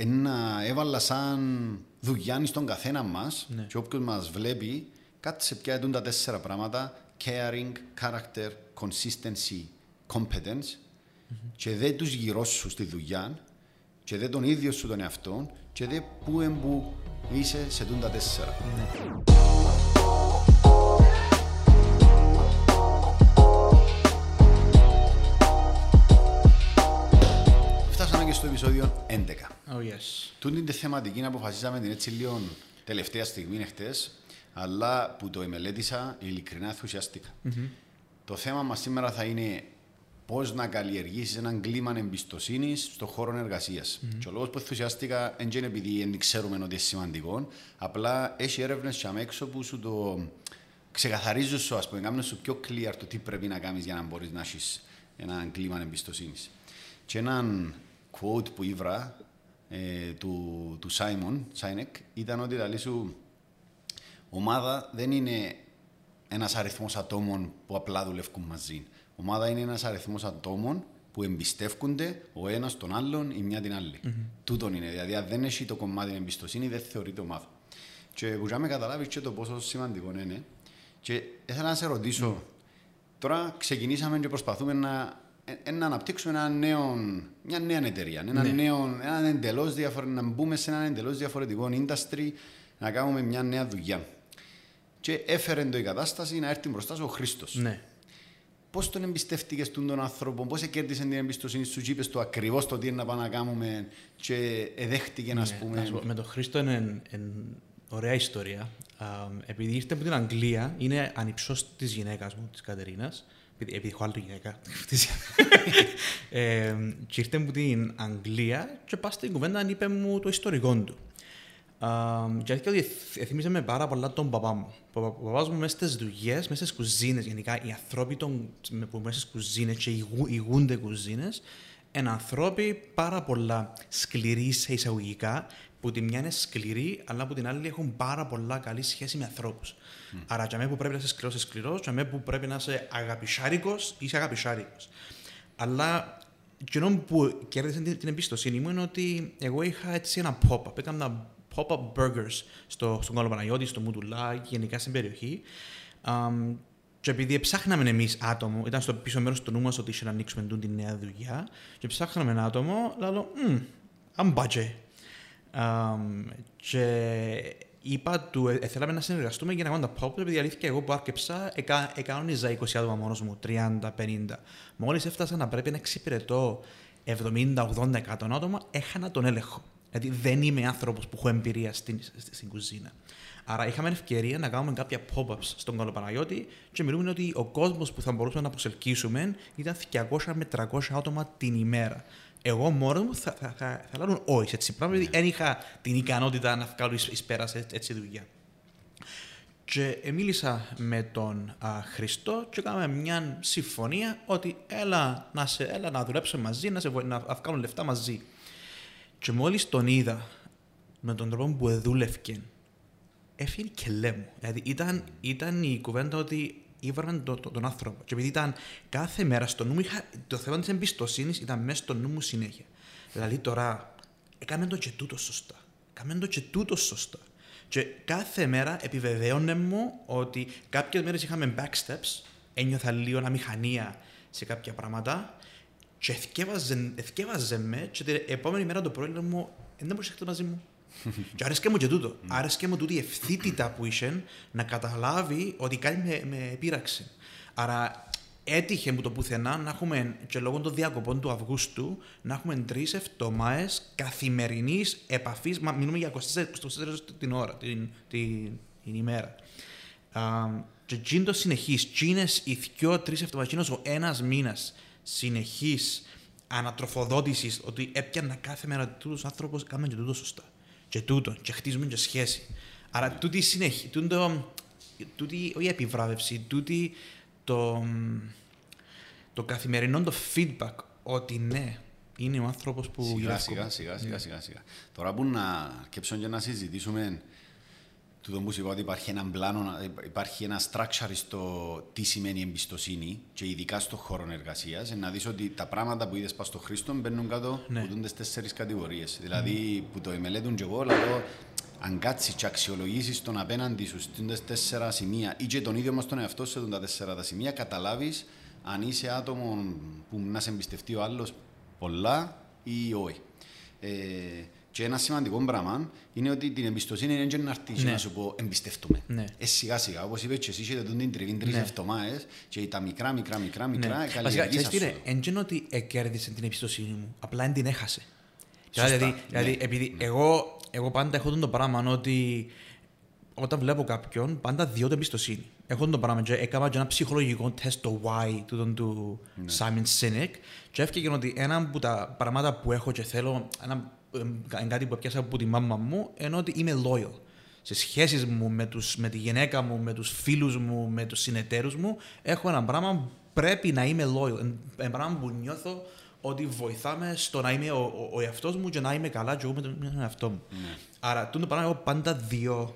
ένα, έβαλα σαν δουλειά στον καθένα μας Ναι. και όποιος μας βλέπει, κάτσε πια εντούν τα τέσσερα πράγματα. Caring, character, consistency, competence. Και δε τους γύρω σου στη δουλειά, και δε τον ίδιο σου τον εαυτό, και δε πού εμπού είσαι σε τούν τα τέσσερα. Φτάσαμε και στο επεισόδιο 11. Oh, yes. Τούτη τη θεματική αποφασίσαμε την έτσι λίγο τελευταία στιγμή χτες, αλλά που το μελέτησα ειλικρινά ενθουσιαστήκα. Το θέμα μας σήμερα θα είναι πώς να καλλιεργήσεις έναν κλίμα εμπιστοσύνης στον χώρο εργασίας. Και ο λόγος που ενθουσιάστηκα δεν είναι επειδή δεν ξέρουμε ότι είναι σημαντικό, απλά έχει έρευνες και αμέξω που σου το ξεκαθαρίζουν σου, ας πούμε, κάνουν σου πιο clear το τι πρέπει να κάνεις για να μπορείς να έχεις έναν κλίμα εμπιστοσύνης. Και έναν quote που ήβρα ε, του, του Σάιμον, Σάινεκ, ήταν ότι λέει σου ομάδα δεν είναι ένας αριθμός ατόμων που απλά δουλεύουν μαζί. Ομάδα είναι ένας αριθμός ατόμων που εμπιστεύονται ο ένας τον άλλον ή μια την άλλη. Τούτον είναι. Δηλαδή, αν δεν έχει το κομμάτι εμπιστοσύνη, δεν θεωρείται ομάδα. Και που για με καταλάβεις και το πόσο σημαντικό είναι. Και ήθελα να σε ρωτήσω, τώρα ξεκινήσαμε και προσπαθούμε να, ε, να αναπτύξουμε ένα νέο, μια νέα εταιρεία, ένα Ναι. νέο, έναν εντελώς διαφορετικό, να μπούμε σε έναν εντελώς διαφορετικό industry, να κάνουμε μια νέα δουλειά. Και έφερε το η κατάσταση να έρθει μπροστά σου ο Χρήστος. Ναι. Πώς τον εμπιστεύτηκες τον άνθρωπο, πώς κέρδισε την εμπιστοσύνη σου, είπες του ακριβώς το τι είναι να πάμε να κάνουμε και εδέχτηκε, να Ναι, πούμε. να σου πω, με τον Χρήστο είναι, είναι ωραία ιστορία. Α, επειδή ήρθε από την Αγγλία, είναι ανυψός της γυναίκας μου, της Κατερίνας. Επειδή, επειδή έχω άλλη γυναίκα. ε, και ήρθε από την Αγγλία και πας στην κουβέντα είπε μου το ιστορικό του. Α, και αλήθεια ότι εθ- εθίμησε με πάρα πολλά τον παπά μου. Ο παπα- ο παπάς μου μέσα στις δουλειές, μέσα στις κουζίνες, γενικά οι ανθρώποι των, με- που μέσα στις κουζίνες και ηγού- ηγούνται κουζίνες, είναι ανθρώποι πάρα πολλά σκληροί σε εισαγωγικά, που τη μια είναι σκληροί, αλλά που την άλλη έχουν πάρα πολλά καλή σχέση με ανθρώπους. Άρα, για μένα που πρέπει να είσαι σκληρός, είσαι σκληρός, για μένα που πρέπει να είσαι αγαπησάρικος, είσαι αγαπησάρικος. Αλλά εκείνο που κέρδισε την, την εμπιστοσύνη μου είναι ότι εγώ είχα έτσι ένα pop-up. Έκανα pop-up burgers στο, στον Καλοπαναγιώτη, στο Μουτουλά, γενικά στην περιοχή. Αμ, και επειδή ψάχναμε εμείς άτομο, ήταν στο πίσω μέρος του νου μας ότι είχε να ανοίξουμε τούτη τη νέα δουλειά, και ψάχναμε ένα άτομο, λέω, «Μμ, I'm budget. Αμ, και είπα του, ε, θέλαμε να συνεργαστούμε για να κάνουμε τα pop επειδή αλήθεια εγώ που άρκεψα εκα, εκανόνιζα 20 άτομα μόνος μου, 30-50. Μόλις έφτασα να πρέπει να εξυπηρετώ 70-80-100 άτομα, έχανα τον έλεγχο. Δηλαδή δεν είμαι άνθρωπος που έχω εμπειρία στην, στη- στην κουζίνα. Άρα είχαμε ευκαιρία να κάνουμε κάποια pop-ups στον Καλοπαναγιώτη και μιλούμε ότι ο κόσμος που θα μπορούσαμε να προσελκύσουμε ήταν 200 με 300 άτομα την ημέρα. Εγώ μόνος μου θα, θα, θα, θα λάβουν όχι έτσι πράγμα, γιατί δεν είχα την ικανότητα να βγάλω εις, εις πέρας έτσι, έτσι δουλειά. Και ε, μίλησα με τον α, Χριστό και κάναμε μια συμφωνία ότι έλα να, σε, έλα να δουλέψουμε μαζί, να, σε, βοη- να βγάλουν λεφτά μαζί. Και μόλις τον είδα με τον τρόπο που δούλευκε, έφυγε και μου. Δηλαδή ήταν, ήταν η κουβέντα ότι ήβραν το, το- τον άνθρωπο. Και επειδή ήταν κάθε μέρα στο νου μου, είχα, το θέμα της εμπιστοσύνης ήταν μέσα στο νου μου συνέχεια. Δηλαδή τώρα, έκαμε το και τούτο σωστά. Έκαμε το και τούτο σωστά. Και κάθε μέρα επιβεβαίωνε μου ότι κάποιες μέρες είχαμε backsteps, ένιωθα λίγο αμηχανία σε κάποια πράγματα και εθκεύαζε, εθκεύαζε με και την επόμενη μέρα το πρωί λέω μου, δεν μπορείς να έρθεις μαζί μου. Και άρεσκε μου και τούτο. Άρεσκε μου τούτη η ευθύτητα που είχε να καταλάβει ότι κάτι με, με πείραξε. Άρα έτυχε μου το πουθενά να έχουμε και λόγω των διακοπών του Αυγούστου να έχουμε τρεις εβδομάδες καθημερινής επαφής. Μα μιλούμε για 24, 24 ώρες την ώρα, την, την, την ημέρα. Α, και εκείνο το συνεχής, εκείνες οι δυο, τρεις εβδομάδες, εκείνος ο ένας μήνας συνεχής ανατροφοδότησης, ότι έπιανα κάθε μέρα τούτος άνθρωπος, κάνουμε και τούτος σωστά. Και τούτο, και χτίζουμε και σχέση. Άρα τούτη η συνέχεια, τούτο, τούτη, όχι η επιβράβευση, τούτη το, το καθημερινό το feedback, ότι ναι, είναι ο άνθρωπος που Σιγά γυρεύω. σιγά, σιγά, σιγά, σιγά, σιγά. Τώρα που να αρκέψω και να συζητήσουμε τούτο που σου είπα ότι υπάρχει ένα πλάνο, υπάρχει ένα structure στο τι σημαίνει εμπιστοσύνη και ειδικά στον χώρο εργασίας, να δεις ότι τα πράγματα που είδες πας στο Χρήστο μπαίνουν κάτω Ναι. από τι τέσσερις κατηγορίες. Δηλαδή, που το μελέτουν και εγώ, λέω, αν κάτσεις και αξιολογήσεις τον απέναντι σου στι τέσσερα σημεία ή και τον ίδιο μας τον εαυτό σου σε τα τέσσερα τα σημεία, καταλάβεις αν είσαι άτομο που να σε εμπιστευτεί ο άλλος πολλά ή όχι. Ε, και ένα σημαντικό πράγμα είναι ότι την εμπιστοσύνη είναι και να έρθει και Ναι. να σου πω εμπιστευτούμε. Ναι. Ε, σιγά σιγά, όπως είπες και εσύ είχατε τον την τριβή τρεις Ναι. εβδομάδες και τα μικρά, μικρά, μικρά, μικρά Ναι. Βασικά, καλλιεργήσαν ξέρεις τι είναι, σου. δεν είναι ότι εκέρδισε την εμπιστοσύνη μου, απλά δεν την έχασε. Σωστά, Δηλαδή, ναι. δηλαδή επειδή εγώ, εγώ πάντα έχω τον το πράγμα ότι όταν βλέπω κάποιον, πάντα διώ εμπιστοσύνη. Έχω τον το πράγμα και έκανα και ένα ψυχολογικό τεστ το why του, του, του Ναι. Simon Sinek και έφυγε ότι ένα από τα πράγματα που έχω και θέλω, ένα, ε, κα- κάτι που έπιασα από τη μάμα μου, είναι ότι είμαι loyal. Σε σχέσεις μου με, τους, με τη γυναίκα μου, με τους φίλους μου, με τους συνεταίρους μου, έχω ένα πράγμα που πρέπει να είμαι loyal. Είναι ένα πράγμα που νιώθω ότι βοηθάμε στο να είμαι ο, ο, ο εαυτός μου και να είμαι καλά και εγώ με τον, με τον εαυτό μου. Ναι. Άρα, τούτο πράγμα εγώ πάντα διώ,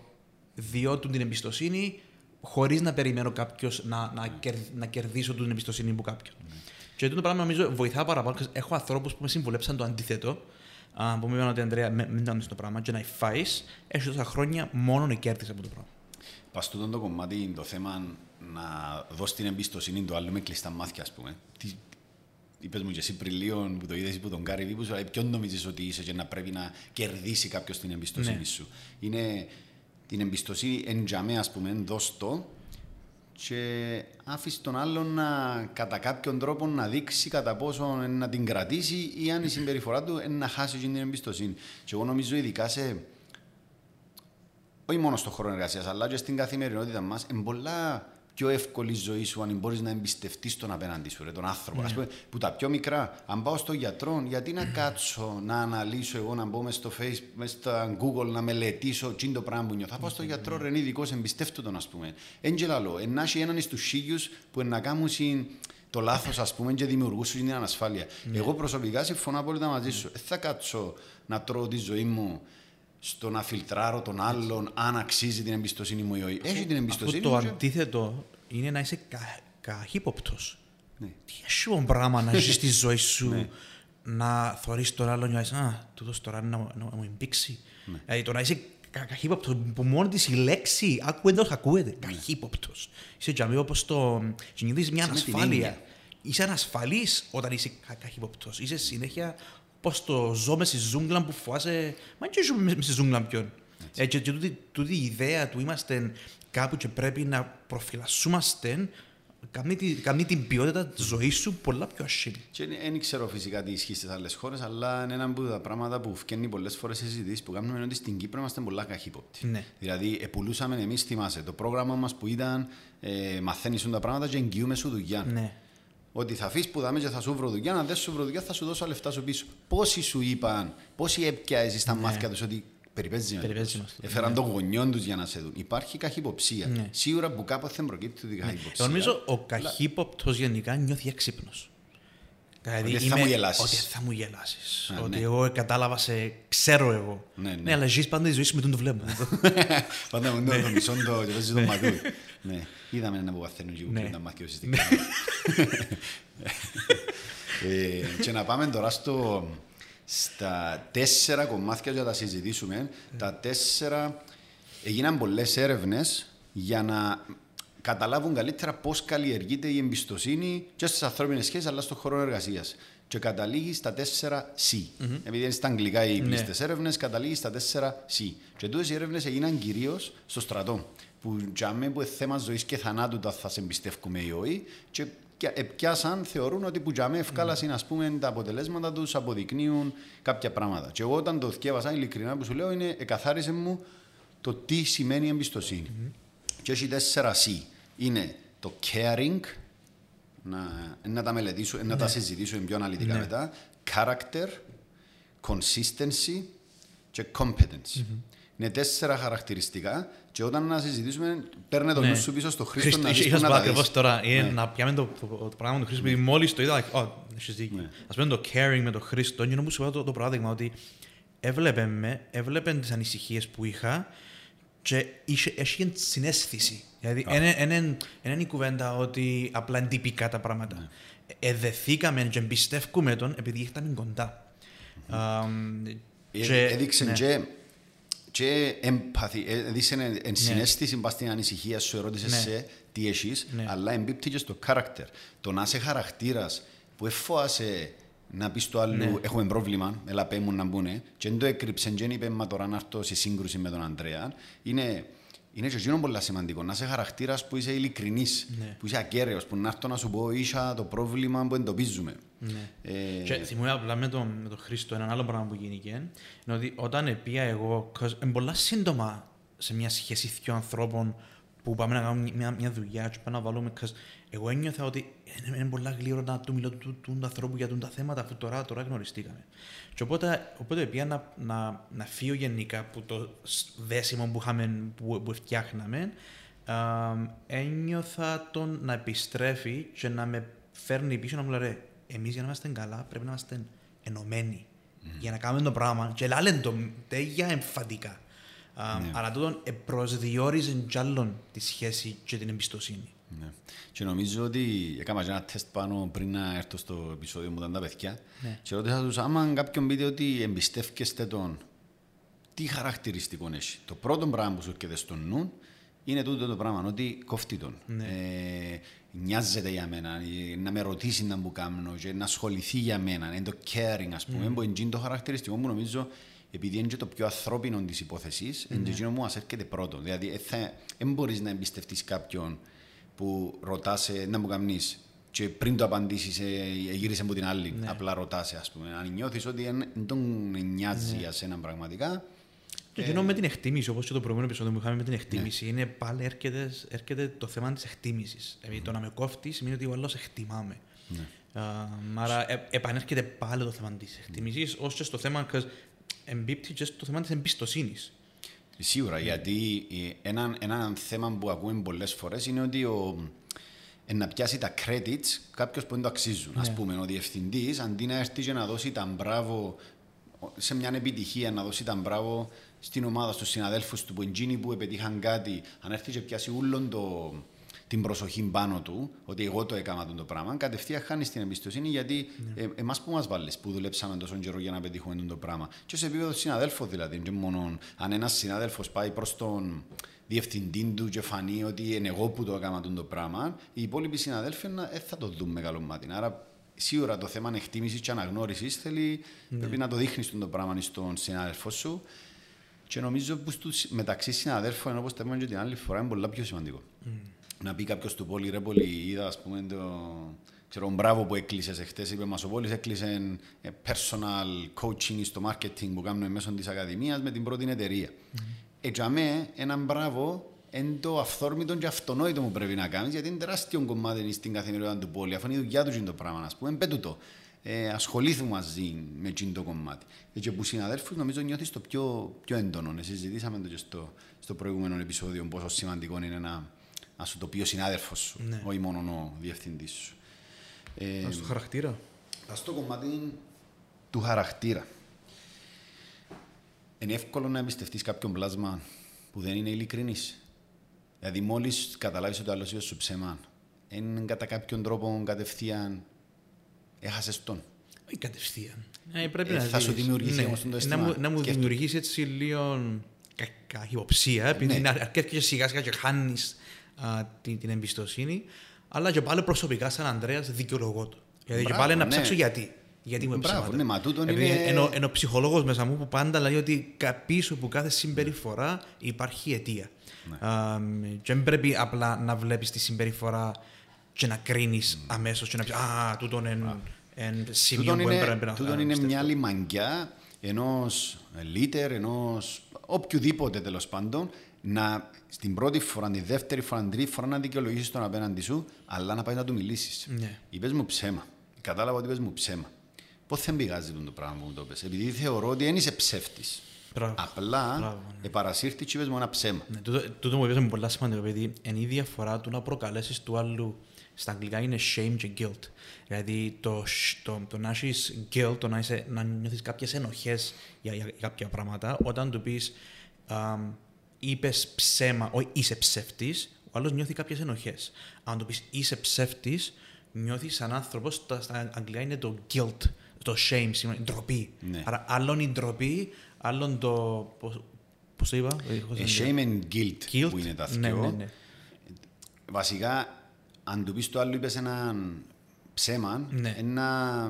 διώ του την εμπιστοσύνη χωρίς να περιμένω κάποιος να, να, κερ, να κερδίσω την εμπιστοσύνη από κάποιον. Και τούτο πράγμα νομίζω βοηθά παραπάνω. γιατί Έχω ανθρώπους που με συμβουλέψαν το αντίθετο. Α, που μου είπαν ότι Αντρέα, με- μην κάνεις το πράγμα. Και να φάει, έχεις τόσα χρόνια μόνο κέρδισε από το πράγμα. Πας τούτον το κομμάτι, το θέμα να δώσεις την εμπιστοσύνη του άλλου με κλειστά μάτια, ας πούμε. Τι, είπες μου και εσύ πριν λίγο που το είδες που τον Κάρι Βίπους, αλλά ποιον νομίζεις ότι είσαι και να πρέπει να κερδίσει κάποιος την εμπιστοσύνη Ναι. σου. Είναι την εμπιστοσύνη εν τζαμέ, ας πούμε, δώσ' το και άφησε τον άλλον να κατά κάποιον τρόπο να δείξει κατά πόσο να την κρατήσει ή αν η συμπεριφορά του είναι να χάσει την εμπιστοσύνη. Και εγώ νομίζω ειδικά σε, όχι μόνο στον χώρο εργασίας, αλλά και στην καθημερινότητα μας, είναι πολλά πιο εύκολη η ζωή σου αν μπορείς να εμπιστευτείς τον απέναντι σου, ρε, τον άνθρωπο. Ναι. Ας πούμε, που τα πιο μικρά, αν πάω στον γιατρό, γιατί να κάτσω να αναλύσω εγώ, να μπω μέσα στο Facebook, μέσα στο Google, να μελετήσω τι είναι το πράγμα που νιώθω. Θα πάω στον γιατρό, ρε, είναι ειδικός, εμπιστεύτω τον, ας πούμε. Έντζε λαλό, να έχει έναν στου χίλιους που να κάνουν συν- το λάθος, ας πούμε, και δημιουργούσουν την ανασφάλεια. Ναι. Εγώ προσωπικά συμφωνώ απόλυτα μαζί σου. Δεν θα κάτσω να τρώω τη ζωή μου στο να φιλτράρω τον άλλον αν αξίζει την εμπιστοσύνη μου ή όχι. Έχει την Αυτό εμπιστοσύνη το μου και- αντίθετο είναι να είσαι κα, καχύποπτος. Ναι. Τι έχει πράγμα να ζεις τη ζωή σου, να θωρείς τον άλλον και να είσαι, Α, τούτος τώρα να, να, να μου εμπίξει. Δηλαδή το να είσαι κα, καχύποπτος, που μόνη της η λέξη ακούεται όσο ακούεται. Καχύποπτος. Είσαι τζαμί όπως το... και νιώθεις μια Είσαι με την ανασφάλεια. έννοια. Είσαι ανασφαλής όταν είσαι κα, καχύποπτος. Είσαι συνέχεια πως το ζω μες στη ζούγκλα που φοβάσαι... Μα και ζούμε μες στη ζούγκλα ποιον. Ε, και, και τούτη, τούτη η ιδέα του είμαστε κάπου και πρέπει να προφυλασσούμαστε κάνει, τη- κάνει την ποιότητα της ζωής σου πολλά πιο ασχήμη. Και δεν ξέρω φυσικά τι ισχύει στις άλλες χώρες, αλλά είναι ένα από τα πράγματα που φκένει πολλές φορές σε συζητήσεις που κάνουμε είναι ότι στην Κύπρο είμαστε πολλά καχύποπτοι. Ναι. Δηλαδή, επουλούσαμε εμείς, θυμάσαι, το πρόγραμμα μας που ήταν ε, μαθαίνεις σου τα πράγματα και εγγυούμε σου δουλειά. Ναι. Ότι θα αφήσεις που δάμε και θα σου βρω δουλειά, αν δεν σου βρω δουλειά θα σου δώσω λεφτά σου πίσω. Πόσοι σου είπαν, πόσοι έπιαζες στα μάτια τους ότι περιπέζεις με Ναι. Περιπέζεις τους. μας το, Έφεραν τον γονιόν τους για να σε δουν. Υπάρχει καχυποψία. Ναι. Σίγουρα που κάποτε προκύπτει ότι καχυποψία. Εγώ νομίζω ο καχύποπτος γενικά νιώθει έξυπνος. Δηλαδή Ότι θα μου γελάσεις. Ότι θα μου γελάσεις. Α, ότι ναι. εγώ κατάλαβα σε ξέρω εγώ. Ναι, ναι. αλλά ζεις πάντα τη ζωή σου με τον το βλέπω. Πάντα με το μισό το και παίζει το μαδούι. Ναι, είδαμε ένα που παθαίνουν και που Ναι. πριν τα μάτια στην Ε, Και να πάμε τώρα στο, στα τέσσερα κομμάτια για να τα συζητήσουμε. Τα τέσσερα έγιναν πολλές έρευνες για να καταλάβουν καλύτερα πώς καλλιεργείται η εμπιστοσύνη και στις ανθρώπινες σχέσεις αλλά στον χώρο εργασίας. Και καταλήγει στα τέσσερα C. Επειδή είναι στα αγγλικά οι Ναι. πλήστε έρευνες, καταλήγει στα τέσσερα C. Και τούτες οι έρευνες έγιναν κυρίως στο στρατό. Που τζάμε που είναι θέμα ζωής και θανάτου το αν θα σε εμπιστεύουμε ή όχι. Και πια- ε, πιάσαν, θεωρούν ότι που τζάμε ευκάλασαν ας πούμε, τα αποτελέσματα τους, αποδεικνύουν κάποια πράγματα. Και εγώ όταν το θυκεύασα, ειλικρινά που σου λέω, είναι εκαθάρισε μου το τι σημαίνει εμπιστοσύνη. Και έχει τέσσερα C. Είναι το caring, να, να τα μελετήσω, να τα συζητήσω πιο αναλυτικά Ναι. μετά. Character, consistency και competence. Είναι τέσσερα χαρακτηριστικά και όταν να συζητήσουμε, παίρνε το Ναι. νου σου πίσω στο Χρήστο Χρήστο, να δεις είχα που σου να πω τα ακριβώς δεις. τώρα, είναι Ναι. να πιάμε το, το, το πράγμα του Χρήστο, επειδή μόλις το είδα, like, «Ω, έχεις δίκιο». Ναι. Ας πούμε το caring με τον Χρήστο, είναι όμως σου είπα το, το παράδειγμα ότι έβλεπε με, έβλεπε τις ανησυχίες που είχα και είχε, έχει συνέστηση. Δηλαδή, δεν είναι η κουβέντα ότι απλά είναι τυπικά τα πράγματα. Ναι. Εδεθήκαμε και εμπιστεύκουμε τον επειδή ήρθαμε κοντά. Ε, έδειξε ναι. και και έμπαθη, έδειξε ενσυναίσθηση ναι. στην ανησυχία σου, ερώτησες ναι. σε τι έχεις, ναι. αλλά εμπίπτει και στο character. Το να είσαι χαρακτήρας που εφόασε να πεις στο άλλο ναι. έχουμε πρόβλημα, έλα πέ μου να μπουν και δεν το έκρυψε και δεν είπε μα τώρα να έρθω σε σύγκρουση με τον Αντρέα, είναι είναι και εκείνο πολύ σημαντικό. Να είσαι χαρακτήρας που είσαι ειλικρινής, ναι. που είσαι ακέραιος, που να έρθω να σου πω ίσα το πρόβλημα που εντοπίζουμε. Ναι. Ε... Και θυμούμαι απλά με τον, με τον Χρήστο ένα άλλο πράγμα που γίνηκε. Είναι ότι όταν πήγα εγώ, είναι πολλά σύντομα σε μια σχέση δύο ανθρώπων που πάμε να κάνουμε μια, μια δουλειά και πάμε να βάλουμε. Εγώ ένιωθα ότι είναι, είναι πολλά γλύωρο να του μιλώ του, του, του ανθρώπου για τα θέματα αφού τώρα, τώρα γνωριστήκαμε. Και οπότε, οπότε πήγα να, να, να φύγω γενικά από το δέσιμο που, είχαμε, που, που φτιάχναμε. Α, ένιωθα τον να επιστρέφει και να με φέρνει πίσω να μου λέει εμείς για να είμαστε καλά πρέπει να είμαστε ενωμένοι mm. για να κάνουμε το πράγμα και λένε το τέτοια εμφαντικά. Ναι. Αλλά τούτο προσδιορίζει κι άλλον τη σχέση και την εμπιστοσύνη. Ναι. Και νομίζω ότι έκανα ένα τεστ πάνω πριν να έρθω στο επεισόδιο μου ήταν τα παιδιά ναι. και ρώτησα τους άμα κάποιον πείτε ότι εμπιστεύκεστε τον τι χαρακτηριστικό έχει. Το πρώτο πράγμα που σου έρχεται στο νου είναι τούτο το πράγμα, ότι κόφτει τον. Ναι. Ε, νοιάζεται για μένα, να με ρωτήσει να μου κάνω και να ασχοληθεί για μένα, είναι το caring ας πούμε, mm. είναι το χαρακτηριστικό μου νομίζω επειδή είναι το πιο ανθρώπινο της υπόθεσης, mm. είναι το μου ας έρχεται πρώτο. Δηλαδή, δεν μπορείς να εμπιστευτείς κάποιον που ρωτάς να μου κάνει και πριν το απαντήσεις, ε, γύρισε από την άλλη. Ναι. Απλά ρωτάς, ας πούμε. Αν νιώθεις ότι δεν τον νοιάζει ναι. για σένα πραγματικά. Και ε... με την εκτίμηση, όπως και το προηγούμενο επεισόδιο που είχαμε με την εκτίμηση, ναι. είναι πάλι έρχεται, έρχεται το θέμα της εκτίμησης. Δηλαδή, mm. το να με κόφτει σημαίνει ότι ο άλλος εκτιμάμε. Ναι. Uh, άρα ε, επανέρχεται πάλι το θέμα της εκτίμησης, mm. ως και στο θέμα, εμπίπτει και στο θέμα της εμπιστοσύνης. Σίγουρα, mm. γιατί ένα, ένα θέμα που ακούμε πολλές φορές είναι ότι ο, ε, να πιάσει τα credits κάποιος που δεν το αξίζουν. Α ναι. πούμε, ο διευθυντής αντί να έρθει και να δώσει τα μπράβο σε μια επιτυχία, να δώσει τα μπράβο στην ομάδα, στους συναδέλφους του που εντζήνει που επετύχαν κάτι, αν έρθει και πιάσει όλον το, την προσοχή πάνω του, ότι εγώ το έκανα το πράγμα, κατευθείαν χάνεις την εμπιστοσύνη γιατί ναι. ε, εμάς που μας βάλεις, που δουλέψαμε τόσο καιρό για να πετύχουμε το πράγμα. Και σε επίπεδο συναδέλφου δηλαδή, και μόνο αν ένας συνάδελφος πάει προς τον διευθυντή του και φανεί ότι είναι εγώ που το έκανα το πράγμα, οι υπόλοιποι συναδέλφοι ε, θα το δουν μεγάλο μάτι. Άρα σίγουρα το θέμα εκτίμησης και αναγνώρισης θέλει ναι. πρέπει να το δείχνεις το πράγμα στον συνάδελφό σου. Και νομίζω ότι μεταξύ συναδέλφων, όπως τα είπαμε και την άλλη φορά, είναι πολύ πιο σημαντικό. Mm να πει κάποιος του Πόλη, ρε Πόλη, είδα ας πούμε το... Ξέρω, μπράβο που έκλεισε εχθές. Είπε μα ο Πόλης έκλεισε ε, personal coaching στο marketing που κάνουμε μέσω της Ακαδημίας με την πρώτη εταιρεία. Mm. Έτσι, αμέ, ένα μπράβο είναι το αυθόρμητο και αυτονόητο που πρέπει να κάνεις, γιατί είναι τεράστιο κομμάτι στην καθημερινότητα του Πόλη. Αφού είναι η δουλειά του το πράγμα, ας πούμε, πέτου το. Ε, ασχολήθου μαζί με εκείνο το κομμάτι. Και που συναδέλφους νομίζω νιώθεις το πιο, πιο έντονο. Συζητήσαμε το και στο, στο προηγούμενο επεισόδιο πόσο σημαντικό είναι να να σου το πει ο συνάδελφος σου, ναι. όχι μόνο ο διευθυντής σου. Ε, στο χαρακτήρα. Α το κομμάτι του χαρακτήρα. Είναι εύκολο να εμπιστευτείς κάποιον πλάσμα που δεν είναι ειλικρινής. Δηλαδή, μόλις καταλάβεις ότι ο άλλος σου ψέμα, είναι κατά κάποιον τρόπο κατευθείαν έχασες τον. Όχι κατευθείαν. Ε, πρέπει ε, να θα σου δημιουργήσει ναι. όμως το αίσθημα. Να μου, να μου δημιουργήσει έτσι λίγο καχυποψία, επειδή ναι. αρκετά σιγά σιγά και χάνεις την, την εμπιστοσύνη, αλλά και πάλι προσωπικά σαν Ανδρέας δικαιολογώ το. Γιατί και πάλι να ναι. ψάξω γιατί. Γιατί μου Μπράβο, ναι, μα τούτο είναι... Ενώ, ενώ ψυχολόγος μέσα μου που πάντα λέει ότι πίσω από κάθε συμπεριφορά υπάρχει αιτία. Ναι. Α, και δεν πρέπει απλά να βλέπεις τη συμπεριφορά και να κρίνεις mm. αμέσως και να πεις Α, τούτο είναι ένα σημείο που πρέπει να Τούτο είναι μια λιμαγκιά ενός λίτερ, ενός οποιοδήποτε τέλος πάντων, να στην πρώτη φορά, τη δεύτερη φορά, την τρίτη φορά να δικαιολογήσεις τον απέναντι σου, αλλά να πάει να του μιλήσεις. Ναι. Είπες μου ψέμα. Κατάλαβα ότι είπες μου ψέμα. Πώς δεν πηγάζει το πράγμα που μου το πες. Επειδή θεωρώ ότι δεν είσαι ψεύτης. Απλά ναι. επαρασύρθη και είπες μου ένα ψέμα. Ναι, τούτο, τούτο μου είπες πολύ σημαντικό, επειδή είναι η διαφορά του να προκαλέσεις του άλλου στα αγγλικά είναι shame και guilt. Δηλαδή το, το, το να έχεις guilt, το να, είσαι, να νιώθεις κάποιες ενοχές για, για, κάποια πράγματα, όταν του πεις είπες ψέμα, όχι είσαι ψεύτης, ο άλλος νιώθει κάποιες ενοχές. Αν το πεις είσαι ψεύτης, νιώθει σαν άνθρωπος, στα, στα αγγλικά είναι το guilt, το shame, συγγνώμη, η ντροπή. Ναι. Άρα, άλλον η ντροπή, άλλον το. Πώς το είπα, Ε, shame and guilt, Guilt. που είναι τα Ναι, δυο. ναι, ναι. Βασικά, αν του πεις το άλλο είπες ένα ψέμα, Ναι. ένα,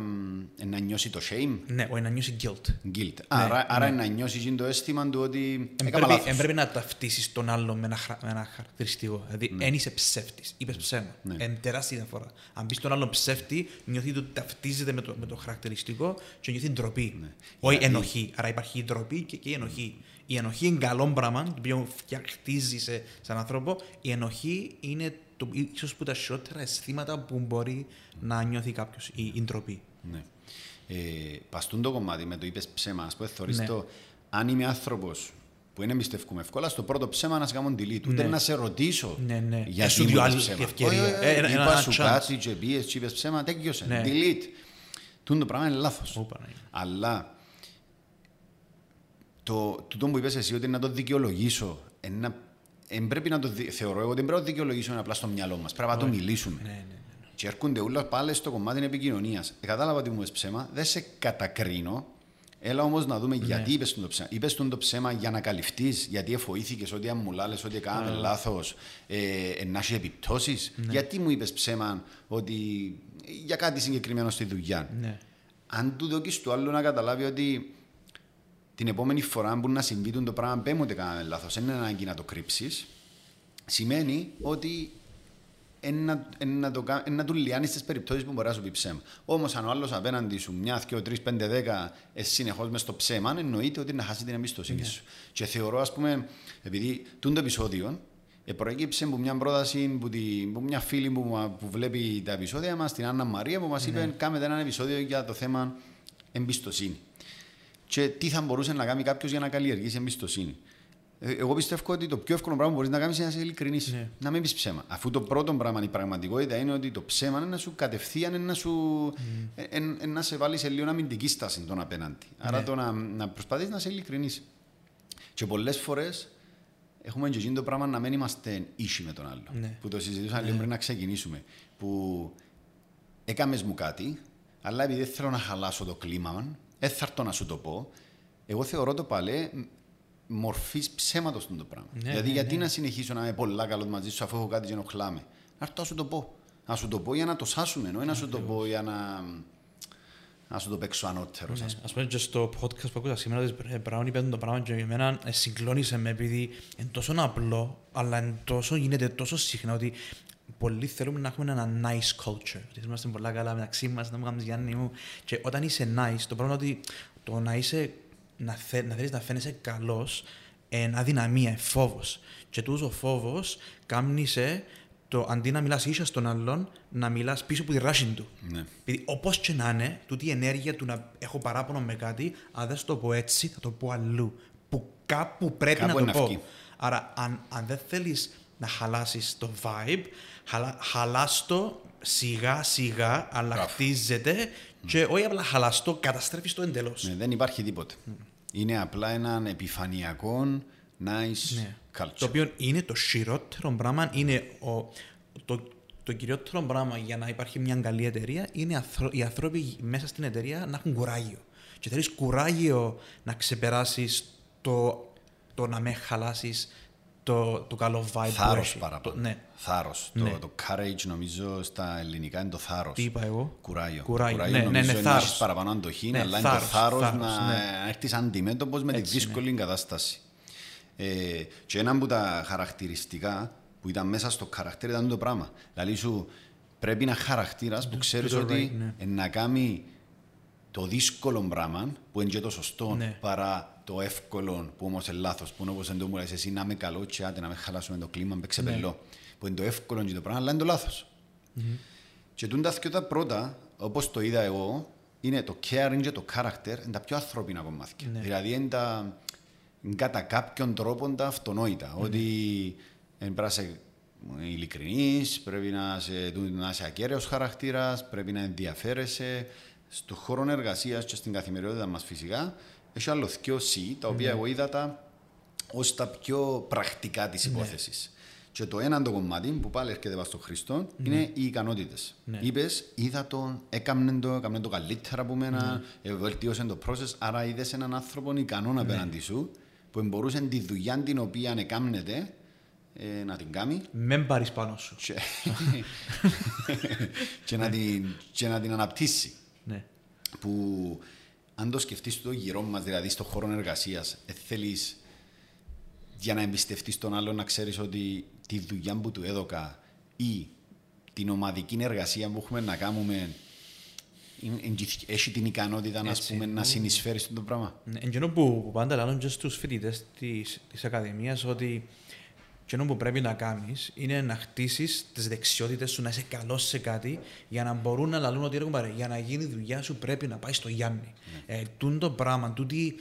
να νιώσει το shame, Ναι, ο να νιώσει guilt. guilt. άρα, άρα να νιώσεις και το αίσθημα του ότι Εν έκανα πρέπει, λάθος. εν πρέπει να ταυτίσει τον άλλον με ένα, χρα- με ένα χαρακτηριστικό. Δηλαδή, Ναι. δεν είσαι ψεύτης, είπες ψέμα. Ναι. Είναι τεράστια διαφορά. Αν πει τον άλλον ψεύτη, νιώθεις ότι ταυτίζεται με το, με το χαρακτηριστικό και νιώθεις ντροπή. Όχι Γιατί- ενοχή. Άρα υπάρχει η ντροπή και, και η ενοχή. Η ενοχή είναι καλό πράγμα, το οποίο φτιαχτίζει σε, σαν άνθρωπο. Η ενοχή είναι το, ίσως που τα χειρότερα αισθήματα που μπορεί να νιώθει κάποιος, η, η ντροπή. Ναι. Ε, παστούν το κομμάτι με το είπες ψέμα, ας πούμε, θωρείς Ναι. το, αν είμαι άνθρωπος που δεν εμπιστεύκουμε εύκολα, στο πρώτο ψέμα να σε κάνω delete. Ούτε Ναι. να σε ρωτήσω Ναι, ναι. γιατί Έσου μου δυο είπες άλλη ψέμα. ευκαιρία. Όχι, όχι, Ε, ένα- είπα ένα σου chance. κάτι και πήγες και είπες ψέμα, τέλειωσε. Ναι. Delete. Τούν το πράγμα είναι λάθος. Ω, Παναγία. Αλλά το, τούτο που είπες εσύ ότι να το δικαιολογήσω, ένα, εν πρέπει να το δι... θεωρώ εγώ ότι δεν πρέπει να το δικαιολογήσουμε απλά στο μυαλό μας. Πρέπει να το μιλήσουμε. Ναι, ναι, ναι. Και έρχονται όλα πάλι στο κομμάτι επικοινωνίας. Κατάλαβα ότι μου είπες ψέμα, δεν σε κατακρίνω. Έλα όμως να δούμε γιατί είπες το ψέμα. Είπες το ψέμα για να καλυφθείς, γιατί εφοήθηκες ότι αν μου λάλες ότι κάναμε λάθος, ε, ε, να έχει επιπτώσεις. Γιατί μου είπες ψέμα ότι για κάτι συγκεκριμένο στη δουλειά. ναι. Αν του δώσει του άλλου να καταλάβει ότι την επόμενη φορά που να συμβεί το πράγμα, πέ μου ότι κάναμε λάθος, δεν είναι ανάγκη να το κρύψεις, σημαίνει ότι ένα, ένα, το, κα- ένα του λιάνεις στι περιπτώσεις που μπορεί να σου πει ψέμα. Όμως, αν ο άλλος απέναντι σου, μια, δύο, τρεις, πέντε, δέκα, εσύ συνεχώς μες στο ψέμα, εννοείται ότι να χάσει την εμπιστοσύνη σου. Και θεωρώ, ας πούμε, επειδή τούτο επεισόδιο ε, προέκυψε από μια πρόταση που, τη, που μια φίλη που, μα- που βλέπει τα επεισόδια μας, την Άννα Μαρία, που μας είπε: Κάμε ένα επεισόδιο για το θέμα εμπιστοσύνη. Και τι θα μπορούσε να κάνει κάποιος για να καλλιεργήσει εμπιστοσύνη. Ε, Εγώ πιστεύω ότι το πιο εύκολο πράγμα που μπορείς να κάνεις είναι να είσαι ειλικρινή. Ναι. Να μην πεις ψέμα. Αφού το πρώτο πράγμα, η πραγματικότητα είναι ότι το ψέμα είναι να σου κατευθείαν είναι να, σου, ε, ε, ε, να σε βάλει σε λίγο αμυντική στάση τον απέναντι. Άρα Ναι. το να, να προσπαθείς να είσαι ειλικρινή. Και πολλές φορές έχουμε και εκείνο το πράγμα να μην είμαστε ίσοι με τον άλλο. Ναι. Που το συζητούσαμε λίγο πριν να ξεκινήσουμε. Που έκαμες μου κάτι, αλλά επειδή δεν θέλω να χαλάσω το κλίμα, δεν θα έρθω να σου το πω. Εγώ θεωρώ το παλέ μορφής ψέματος το πράγμα. Ναι, δηλαδή, ναι, γιατί ναι. να συνεχίσω να είμαι πολλά καλό μαζί σου αφού έχω κάτι και ενοχλάμε. Να έρθω να σου το πω. Να σου το πω για να το σάσουμε, όχι να σου το πω για να, να σου το παίξω ανώτερο. Ναι. ας πούμε. Ας πούμε και στο podcast που ακούσα σήμερα της Brown είπε το πράγμα και για μένα ε, συγκλώνησε με επειδή είναι τόσο απλό αλλά είναι τόσο, γίνεται τόσο συχνά ότι πολλοί θέλουμε να έχουμε ένα nice culture. Ότι είμαστε πολλά καλά μεταξύ μας, να μου κάνεις Γιάννη μου. Και όταν είσαι nice, το πρόβλημα είναι ότι το να είσαι, να, θε, να θέλεις να φαίνεσαι καλός, είναι αδυναμία, είναι φόβος. Και τούτος ο φόβος κάνει σε το αντί να μιλάς ίσα στον άλλον, να μιλάς πίσω από τη ράση του. Ναι. Επειδή όπως και να είναι, τούτη η ενέργεια του να έχω παράπονο με κάτι, αν δεν σου το πω έτσι, θα το πω αλλού. Που κάπου πρέπει Κάπου να το είναι πω. αυκή. Άρα, αν, αν δεν θέλεις να χαλάσεις το vibe, χαλά, χαλάς το σιγά σιγά, αλλά Μπράβο. χτίζεται και όχι απλά χαλάς το, καταστρέφεις το εντελώς. Ναι, δεν υπάρχει τίποτε. Είναι απλά έναν επιφανειακό nice Ναι. culture. Το οποίο είναι το χειρότερο πράγμα, είναι ο, το, το κυριότερο πράγμα για να υπάρχει μια καλή εταιρεία είναι αθρο- οι άνθρωποι μέσα στην εταιρεία να έχουν κουράγιο. Και θέλεις κουράγιο να ξεπεράσεις το, το να με χαλάσεις το, το καλό vibe που Θάρρος έχει. παραπάνω. Το, ναι. Θάρρος. Ναι. Το, το courage νομίζω στα ελληνικά είναι το θάρρος. Τι είπα εγώ; Κουράγιο. Κουράγιο. Κουράγιο Ναι, ναι, νομίζω ναι, είναι να θάρρος. έχεις παραπάνω αντοχής, Ναι, αλλά θάρρος, είναι το θάρρος, θάρρος, να, ναι. να έρθεις αντιμέτωπος με τη Έτσι, δύσκολη κατάσταση. Ε, και ένα από τα χαρακτηριστικά που ήταν μέσα στο χαρακτήρα ήταν το πράγμα. Δηλαδή σου πρέπει να χαρακτήρας που ξέρεις το ότι right, ναι. ε, να κάνει το δύσκολο πράγμα που είναι και το σωστό Ναι. παρά το εύκολο που όμως είναι λάθος που είναι όπως εντό μου λες εσύ να είμαι καλό και άντε να με χαλάσουμε το κλίμα με ξεπελώ Ναι. που είναι το εύκολο και το πράγμα αλλά είναι το λάθος και τούν τα δυο τα πρώτα όπως το είδα εγώ είναι το caring και το character είναι τα πιο ανθρώπινα κομμάτια Ναι. δηλαδή είναι τα είναι κατά κάποιον τρόπο τα αυτονόητα ότι ε, πρέπει να είσαι ειλικρινής, πρέπει να είσαι, να είσαι ακέραιος χαρακτήρας, πρέπει να ενδιαφέρεσαι στον χώρο εργασίας και στην καθημερινότητα μας φυσικά. Έχει άλλο δυο C, τα οποία εγώ είδα τα ως τα πιο πρακτικά της υπόθεσης. Και το ένα το κομμάτι που πάλι έρχεται πάνω στον Χριστό είναι οι ικανότητες. Ναι. Είπες, είδα τον, έκαμνε το, έκαμνε το καλύτερα από μένα, ε, βελτίωσε το process. Άρα είδες έναν άνθρωπο ικανό απέναντι σου που μπορούσε τη δουλειά την οποία έκαμνεται ε, να την κάνει Μεν πάρεις πάνω σου. και, και, να την, και να την αναπτύσσει. Ναι. Που αν το σκεφτείς στο γύρω μας, δηλαδή στον χώρο εργασίας, ε, θέλεις για να εμπιστευτείς τον άλλον να ξέρεις ότι τη δουλειά που του έδωκα ή την ομαδική εργασία που έχουμε να κάνουμε είναι- είναι- έχει την ικανότητα να, ας Έτσι. πούμε, να συνεισφέρεις στο πράγμα. Ναι, Εκείνο που, που πάντα λένε και στους φοιτητές της, της Ακαδημίας ότι εκείνο που πρέπει να κάνεις είναι να χτίσεις τις δεξιότητες σου, να είσαι καλός σε κάτι για να μπορούν να λαλούν ότι «Ρε κουμπάρε, για να γίνει η δουλειά σου πρέπει να πάει στο Γιάννη. Ε, τούν το πράγμα, τούτη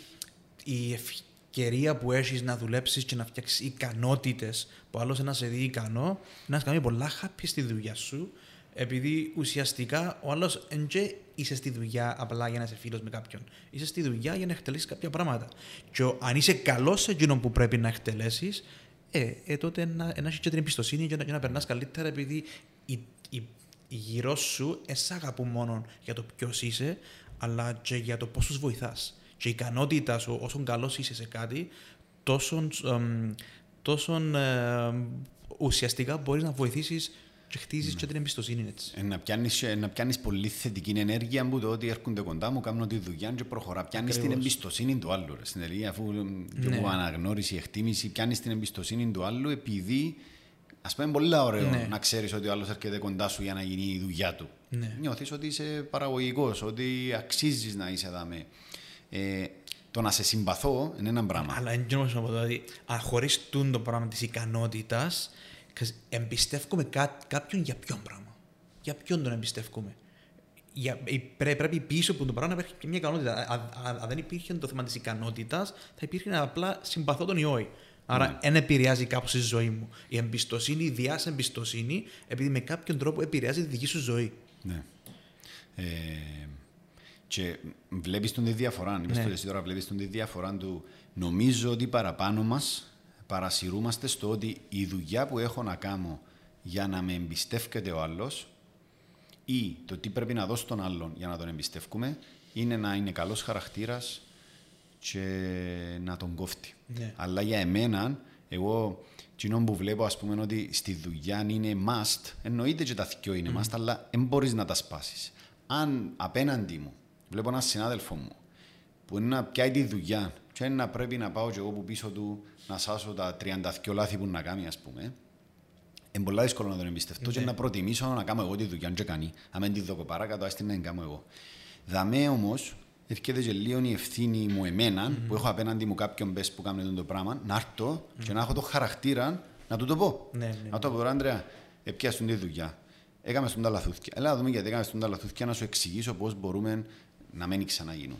η ευκαιρία που έχεις να δουλέψεις και να φτιάξεις ικανότητες που άλλος να σε δει ικανό, να σε κάνει πολλά happy στη δουλειά σου επειδή ουσιαστικά ο άλλος δεν είσαι στη δουλειά απλά για να είσαι φίλος με κάποιον. Είσαι στη δουλειά για να εκτελέσεις κάποια πράγματα. Και ο- αν είσαι καλός σε εκείνο που πρέπει να εκτελέσεις, ε, ε, τότε να, να έχεις και την εμπιστοσύνη και να, και να περνάς καλύτερα επειδή οι, οι, οι γύρω σου δεν σε αγαπούν μόνο για το ποιος είσαι, αλλά και για το πώ του βοηθάς. Και η ικανότητα σου, όσο καλός είσαι σε κάτι, τόσο, εμ, τόσο εμ, ουσιαστικά μπορείς να βοηθήσεις και χτίζεις και την εμπιστοσύνη έτσι. Ε, να πιάνεις, ε, να πιάνεις πολύ θετική ενέργεια που το ότι έρχονται κοντά μου, κάνουν τη δουλειά και προχωρά. Πιάνεις την Ακριβώς. εμπιστοσύνη του άλλου. Ρε. Στην τελεία, αφού ναι. Ναι. από αναγνώριση, εκτίμηση, πιάνεις την εμπιστοσύνη του άλλου επειδή ας πούμε πολύ ωραίο Ναι. να ξέρεις ότι ο άλλος έρχεται κοντά σου για να γίνει η δουλειά του. Ναι. Νιώθεις ότι είσαι παραγωγικός, ότι αξίζεις να είσαι εδώ. Ε, το να σε συμπαθώ είναι ένα πράγμα. Αλλά δεν ξέρω να πω δηλαδή, αν χωρίς τούν το πράγμα της ικανότητας, ξέρεις, εμπιστεύομαι κά, κάποιον για ποιον πράγμα. Για ποιον τον εμπιστεύομαι. Για, ε, πρέ, πρέπει πίσω από το πράγμα να υπάρχει και μια ικανότητα. Αν δεν υπήρχε το θέμα της ικανότητας, θα υπήρχε απλά συμπαθώ τον ή όχι. Άρα δεν επηρεάζει κάπως τη ζωή μου. Η εμπιστοσύνη, η διάς εμπιστοσύνη, επειδή με κάποιον τρόπο επηρεάζει τη δική σου ζωή. Ναι. Ε, και βλέπεις τον τη διαφορά, είπες Ναι. το εσύ τώρα, βλέπεις τον τη διαφορά του νομίζω ότι παραπάνω μας παρασυρούμαστε στο ότι η δουλειά που έχω να κάνω για να με εμπιστεύεται ο άλλος ή το τι πρέπει να δώσω στον άλλον για να τον εμπιστεύουμε είναι να είναι καλός χαρακτήρας και να τον κόφτει. Ναι. Αλλά για εμένα, εγώ κοινό που βλέπω ας πούμε ότι στη δουλειά είναι must, εννοείται και τα δυο είναι must, αλλά δεν μπορείς να τα σπάσεις. Αν απέναντι μου βλέπω έναν συνάδελφο μου που είναι να πιάει τη δουλειά και είναι να πρέπει να πάω και εγώ που πίσω του να σάσω τα 32 λάθη που να κάνει ας πούμε, είναι πολύ δύσκολο να τον εμπιστευτώ και να προτιμήσω να κάνω εγώ τη δουλειά και κάνει. Αν δεν τη δω παράκατο, ας την να την κάνω εγώ. Δαμέ όμως, έρχεται και λίγο η ευθύνη μου εμένα, που έχω απέναντι μου κάποιον πες που κάνει το πράγμα, να έρθω και να έχω το χαρακτήρα να του το πω. Ναι, ναι, Να το πω τώρα, Άντρεα, έπιασουν τη δουλειά. Έκαμες στον τα λαθούθια. Έλα να δούμε γιατί έκαμες στον τα λαθούθια να σου εξηγήσω πώς μπορούμε να μην ξαναγίνουν.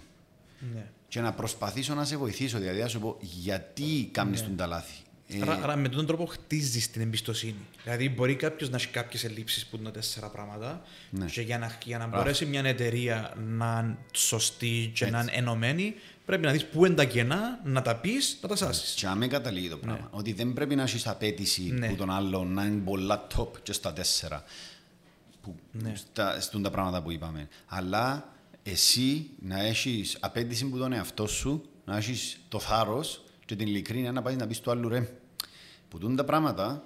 Ναι. Και να προσπαθήσω να σε βοηθήσω, δηλαδή να σου πω γιατί κάνεις Ναι. τον τα λάθη. Ε, Άρα, άρα με τον τρόπο χτίζεις την εμπιστοσύνη. Δηλαδή, μπορεί κάποιος να έχει κάποιες ελλείψεις που είναι τέσσερα πράγματα Ναι. και για να, για να μπορέσει μια εταιρεία να είναι σωστή και να είναι ενωμένη, πρέπει να δεις πού είναι τα κενά, να τα πεις, να τα σάσεις. Και άμα καταλήγει το πράγμα. Ότι δεν πρέπει να έχεις απέτηση Ναι. που τον άλλον να είναι πολλά top και στα τέσσερα. Που, Ναι. στα, στον τα πράγματα που είπαμε. Αλλά εσύ να έχεις απέτηση που τον εαυτό σου, να έχεις το θάρρος και την ειλικρίνεια να πάει να πεις του άλλου ρε. Που τούν τα πράγματα,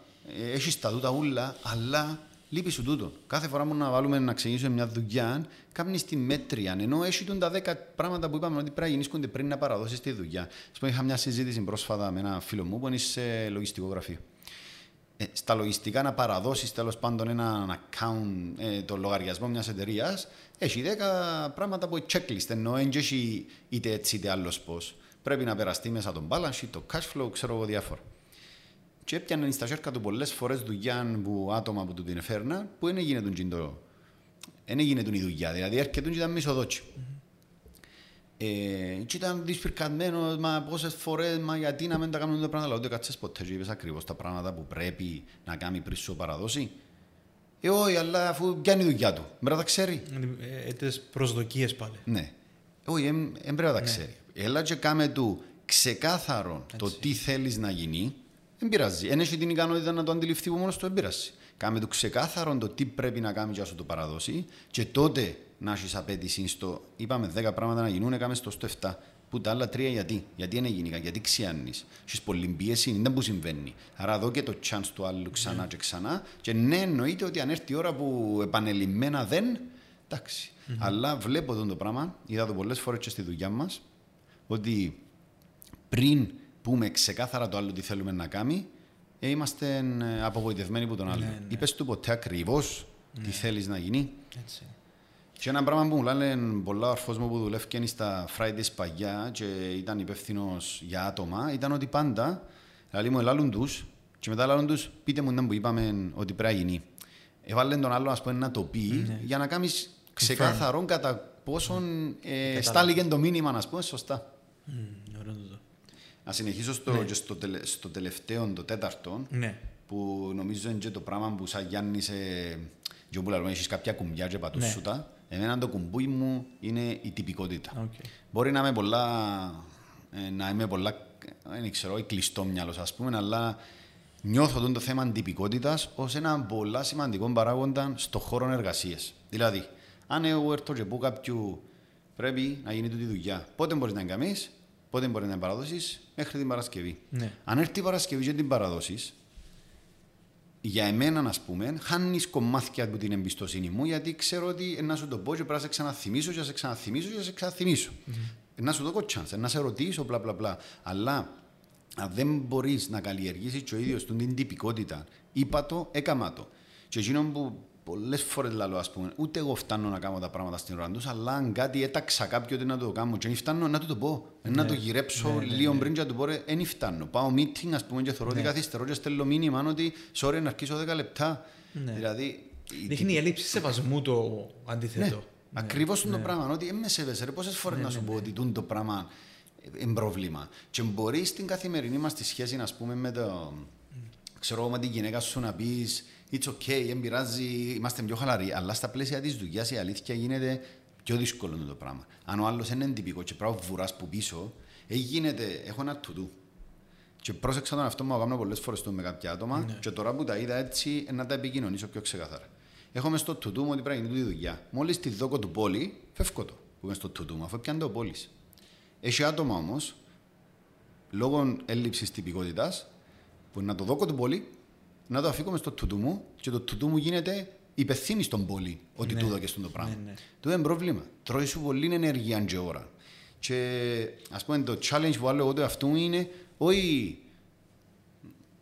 έχεις τα τούτα ούλα, αλλά λείπει σου τούτο. Κάθε φορά που να βάλουμε να ξεκινήσουμε μια δουλειά, κάνει τη μέτρια. Ενώ έχει τούν τα δέκα πράγματα που είπαμε ότι πρέπει να γίνονται πριν να παραδώσεις τη δουλειά. Α πούμε, είχα μια συζήτηση πρόσφατα με ένα φίλο μου που είναι σε λογιστικό γραφείο. Ε, στα λογιστικά να παραδώσεις τέλος πάντων έναν account, ε, το λογαριασμό μιας εταιρείας, έχει 10 πράγματα που checklist. Ενώ δεν έχει είτε έτσι είτε άλλος πώς. Πρέπει να περαστεί μέσα τον balance sheet, το cash flow, ξέρω εγώ διάφορα. Και έπιαναν στα χέρια του πολλές φορές δουλειά που άτομα που του την εφέρναν που δεν έγινε τον το. Δεν έγινε τον η δουλειά. Δηλαδή έρχεται και ήταν μισοδότσι. Ε, και ήταν δυσπυρκασμένο, μα πόσες φορές, μα γιατί να μην τα κάνουμε τα πράγματα. Αλλά ούτε κάτσες ποτέ, και είπες ακριβώς τα πράγματα που πρέπει να κάνει πριν σου παραδώσει. Ε, όχι, αλλά αφού πιάνει η δουλειά του, πρέπει να τα ξέρει. Ε, τις προσδοκίες πάλι. Ναι. Όχι, δεν πρέπει να τα ξέρει. Έλα και κάμε του ξεκάθαρο το τι θέλεις να γίνει, δεν πειράζει. Δεν έχει την ικανότητα να το αντιληφθεί που μόνος του, δεν πειράζει. Κάμε το ξεκάθαρο το τι πρέπει να κάνει για να σου το παραδώσει και τότε να έχεις απέτηση στο. Είπαμε 10 πράγματα να γίνουν, έκαμε στο 7. Που τα άλλα τρία γιατί. Γιατί είναι γενικά, γιατί ξιάνεις. Έχεις πολλή πίεση, δεν που συμβαίνει. Άρα εδώ και το chance του άλλου ξανά yeah. και ξανά. Και ναι, εννοείται ότι αν έρθει η ώρα που επανελειμμένα δεν. Εντάξει. Mm-hmm. Αλλά βλέπω εδώ το πράγμα, είδα το πολλές φορές και στη δουλειά μας, ότι πριν πούμε ξεκάθαρα το άλλο τι θέλουμε να κάνει, ε, είμαστε ε, απογοητευμένοι από τον άλλο. Ναι, ναι. Είπες του ποτέ ακριβώς ναι. τι θέλεις να γίνει. Έτσι. Και ένα πράγμα που μου λένε πολλά αρφό μου που δουλεύει στα Fridays παγιά και ήταν υπεύθυνος για άτομα, ήταν ότι πάντα δηλαδή μου ελάλουν τους και μετά ελάλουν τους πείτε μου δεν που είπαμε ότι πρέπει να γίνει. Έβαλε τον άλλο πούμε, να το πει ναι. για να κάνεις ξεκάθαρο κατά πόσον ε, στάληκε το μήνυμα, να πούμε, σωστά. Mm, να συνεχίσω στο, ναι. στο, τελε, στο τελευταίο, το τέταρτο, ναι. που νομίζω είναι και το πράγμα που σαν Γιάννη σε... Και όπου λέμε, έχεις κάποια κουμπιά και πατούς ναι. σου τα. Εμένα το κουμπούι μου είναι η τυπικότητα. Okay. Μπορεί να είμαι πολλά, ε, να είμαι πολλά, δεν ξέρω, κλειστό μυαλός ας πούμε, αλλά νιώθω το θέμα τυπικότητας ως ένα πολύ σημαντικό παράγοντα στο χώρο εργασίας. Δηλαδή, αν εγώ έρθω και πω κάποιου πρέπει να γίνει τούτη δουλειά, πότε μπορείς να κάνεις, πότε μπορεί να παραδώσει, μέχρι την Παρασκευή. Ναι. Αν έρθει η Παρασκευή και την παραδώσει, για εμένα, ας πούμε, χάνεις κομμάτια από την εμπιστοσύνη μου, γιατί ξέρω ότι να σου το πω και πρέπει να σε ξαναθυμίσω, και να σε ξαναθυμίσω, και να σε ξαναθυμίσω. Mm-hmm. Να σου δω chance, να σε ρωτήσω, μπλα μπλα μπλα. Αλλά αν δεν μπορείς να καλλιεργήσεις το ίδιος την τυπικότητα, είπα το, έκαμα το. Και εκείνο που πολλές φορές λέω, ας πούμε, ούτε εγώ φτάνω να κάνω τα πράγματα στην ώρα τους, αλλά αν κάτι έταξα κάποιο ότι να το κάνω, και δεν φτάνω να του το πω. Ναι. Να το γυρέψω ναι, ναι, λίγο ναι. πριν και να του πω, δεν φτάνω. Πάω meeting, ας πούμε, και θεωρώ ότι ναι. καθυστερώ και στέλνω μήνυμα ότι, sorry, να αρχίσω 10 λεπτά. Ναι. Δηλαδή, Δείχνει η έλλειψη σεβασμού το αντίθετο. Ναι. Ακριβώς ναι. το πράγμα. Ότι δεν με σέβεσαι. Πόσες φορές να σου πω ότι το πράγμα είναι πρόβλημα. Και μπορεί στην καθημερινή μας τη σχέση, ας πούμε, με το. Ξέρω με την γυναίκα σου να πεις it's okay, δεν πειράζει, είμαστε πιο χαλαροί. Αλλά στα πλαίσια της δουλειάς η αλήθεια γίνεται πιο δύσκολο το πράγμα. Αν ο άλλος είναι τυπικό και πράγμα βουράς που πίσω, ε, γίνεται, έχω ένα τουτού. Και πρόσεξα τον αυτό μου, κάνω πολλές φορές με κάποια άτομα, ναι. και τώρα που τα είδα έτσι, να τα επικοινωνήσω πιο ξεκάθαρα. Έχουμε στο τουτού μου ότι πρέπει να γίνει τη δουλειά. Μόλις τη δόκω του πόλη, φεύγω το που είμαι στο τουτού μου, αφού πιάνει το πόλης. Έχει άτομα όμως, λόγω έλλειψης τυπικότητας, που να το δόκω του πόλη, να το αφήκω στο τούτου μου και το τούτου μου γίνεται υπευθύνη στον πόλη ότι ναι. τούτο και στον το πράγμα. Ναι, ναι. Το είναι πρόβλημα. Τρώει σου πολύ ενέργεια και ώρα. Και ας πούμε το challenge που άλλο εγώ το αυτού είναι όχι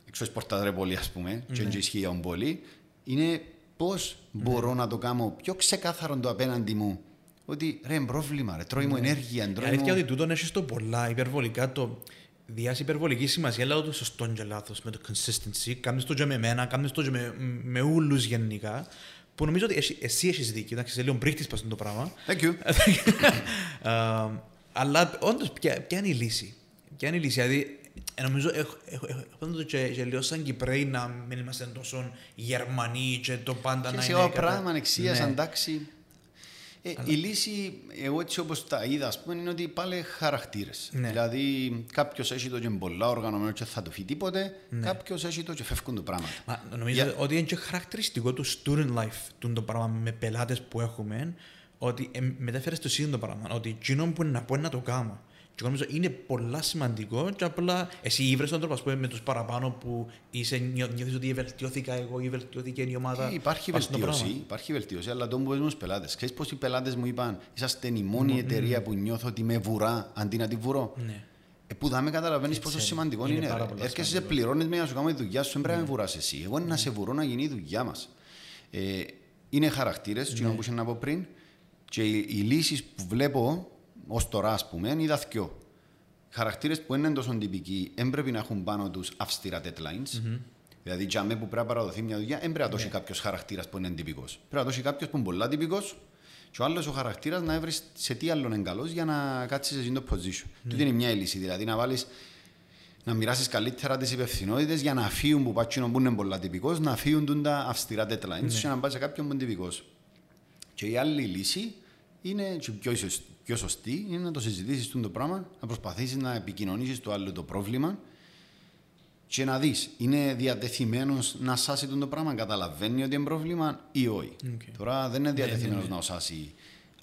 εξω σπορτάδρε πολύ ας πούμε ναι. και ισχύει για πόλη είναι πώς μπορώ ναι. να το κάνω πιο ξεκάθαρο το απέναντι μου ότι ρε πρόβλημα, ρε, τρώει μου ναι. ενέργεια. Η αλήθεια ότι τούτον έχει το πολλά υπερβολικά το διάσει υπερβολική σημασία, αλλά το σωστό και λάθος με το consistency. Κάνεις το και με εμένα, κάνεις το και με, με ούλους γενικά. Που νομίζω ότι εσύ, εσύ έχεις δίκιο, εντάξει, σε λίγο πρίχτης πας το πράγμα. Thank you. uh, αλλά όντως, ποια, ποια είναι η λύση; Ποια είναι η λύση, δηλαδή, νομίζω έχω, έχω, έχω, έχω και, και λίγο σαν Κυπρέοι να μην είμαστε τόσο Γερμανοί και το πάντα και να είναι... Και σε πράγμα ανεξίας, ναι. εντάξει. Ε, Αλλά... Η λύση, εγώ έτσι όπως τα είδα, ας πούμε, είναι ότι πάλι χαρακτήρες. Ναι. Δηλαδή, κάποιος έχει το και πολλά οργανωμένος και θα το φύγει τίποτε, ναι. κάποιος έχει το και φεύγουν το πράγμα. Μα, νομίζω yeah. ότι είναι και χαρακτηριστικό του student life, το πράγμα με πελάτες που έχουμε, ότι ε, μετέφερες στο ίδιο το πράγμα. Ότι εκείνο που είναι να πω να το κάνω. Και νομίζω είναι πολλά σημαντικό και απλά εσύ ήβρες τον τρόπο πούμε, με τους παραπάνω που είσαι, νιώθεις ότι βελτιώθηκα εγώ ή βελτιώθηκε η ομάδα. Ε, υπάρχει βελτίωση, υπάρχει βελτίωση, αλλά το μου πες στους πελάτες. Ξέρεις πώς οι πελάτες μου είπαν, είσαστε η μόνη mm, εταιρεία mm. που νιώθω ότι με βουρά αντί να τη βουρώ. Ναι. Ε, που δάμε καταλαβαίνεις πόσο σημαντικό είναι. είναι Έρχεσαι σε πληρώνεις με να σου κάνω τη δουλειά σου, δεν πρέπει να με ναι. βουράς εσύ. Εγώ είναι να σε βουρώ να γίνει η δουλειά μας. Ε, είναι χαρακτήρες, ναι. που είχε να πω πριν, και οι, οι λύσεις που βλέπω ως τώρα, ας πούμε, είδα δυο. Χαρακτήρες που είναι τόσο τυπικοί, δεν πρέπει να έχουν πάνω τους αυστηρά deadlines. Mm-hmm. Δηλαδή, για μένα που πρέπει να παραδοθεί μια δουλειά, δεν πρέπει να δώσει yeah. Ναι. κάποιος χαρακτήρας που είναι τυπικός. Πρέπει να δώσει κάποιος που είναι πολλά τυπικός και ο άλλος ο χαρακτήρας να βρεις σε τι άλλο είναι καλός για να κάτσεις σε το position. Mm. Τούτη είναι μια λύση. Δηλαδή, να βάλεις να μοιράσεις καλύτερα τις υπευθυνότητες για να φύγουν που πάτσινο που είναι πολλά τυπικός, να φύγουν τα αυστηρά deadlines mm. και να πάει σε κάποιον που είναι τυπικός. Και η άλλη λύση είναι και πιο, ίσως- πιο σωστή είναι να το συζητήσεις το πράγμα, να προσπαθήσεις να επικοινωνήσεις το άλλο το πρόβλημα και να δεις, είναι διατεθειμένος να σάσει το πράγμα, καταλαβαίνει ότι είναι πρόβλημα ή όχι. Οκ. Τώρα δεν είναι διατεθειμένος να σάσει.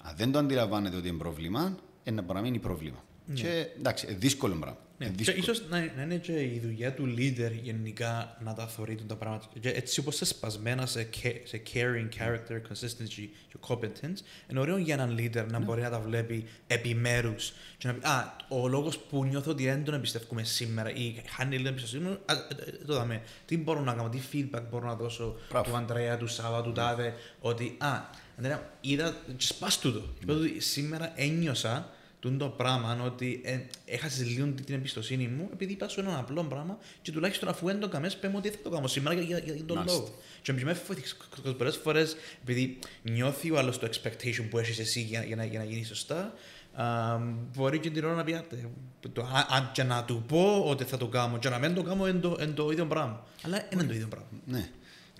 Αν δεν το αντιλαμβάνεται ότι είναι πρόβλημα, είναι να παραμείνει πρόβλημα. Και εντάξει, ε, δύσκολο πράγμα. Ναι. Ε, Και δύσκολο. ίσως να, να είναι και η δουλειά του leader γενικά να τα θεωρεί τα πράγματα. Και έτσι όπως είσαι σπασμένα σε, ca- σε caring, character, consistency και competence, είναι ωραίο για έναν leader να μπορεί να τα βλέπει επιμέρους και να πει «Α, ο λόγος που νιώθω ότι δεν τον εμπιστεύουμε σήμερα ή χάνει λίγο εμπιστοσύνη μου, α, ε, ε, το δαμε. Τι μπορώ να κάνω, τι feedback μπορώ να δώσω Μπράβο. του Αντρέα, του Σάβα, του Τάδε, ότι «Α, Αντρέα, είδα και σπάς τούτο». Είπα ότι σήμερα ένιωσα τούν το πράγμα ότι ε, έχασες λίγο την εμπιστοσύνη μου επειδή είπα σου ένα απλό πράγμα και τουλάχιστον αφού δεν το καμές πέμε ότι δεν θα το κάνω σήμερα για, για, για τον Μάλιστα. λόγο. Και με φοβηθείς πολλές φορές επειδή νιώθει ο άλλος το expectation που έχεις εσύ για, για, να, για να γίνεις σωστά α, μπορεί και την ώρα να πει «Άτε, το, α, α, και να του πω ότι θα το κάνω και να μην το κάνω είναι το, είναι το ίδιο πράγμα. Αλλά δεν είναι το ίδιο πράγμα. Ναι.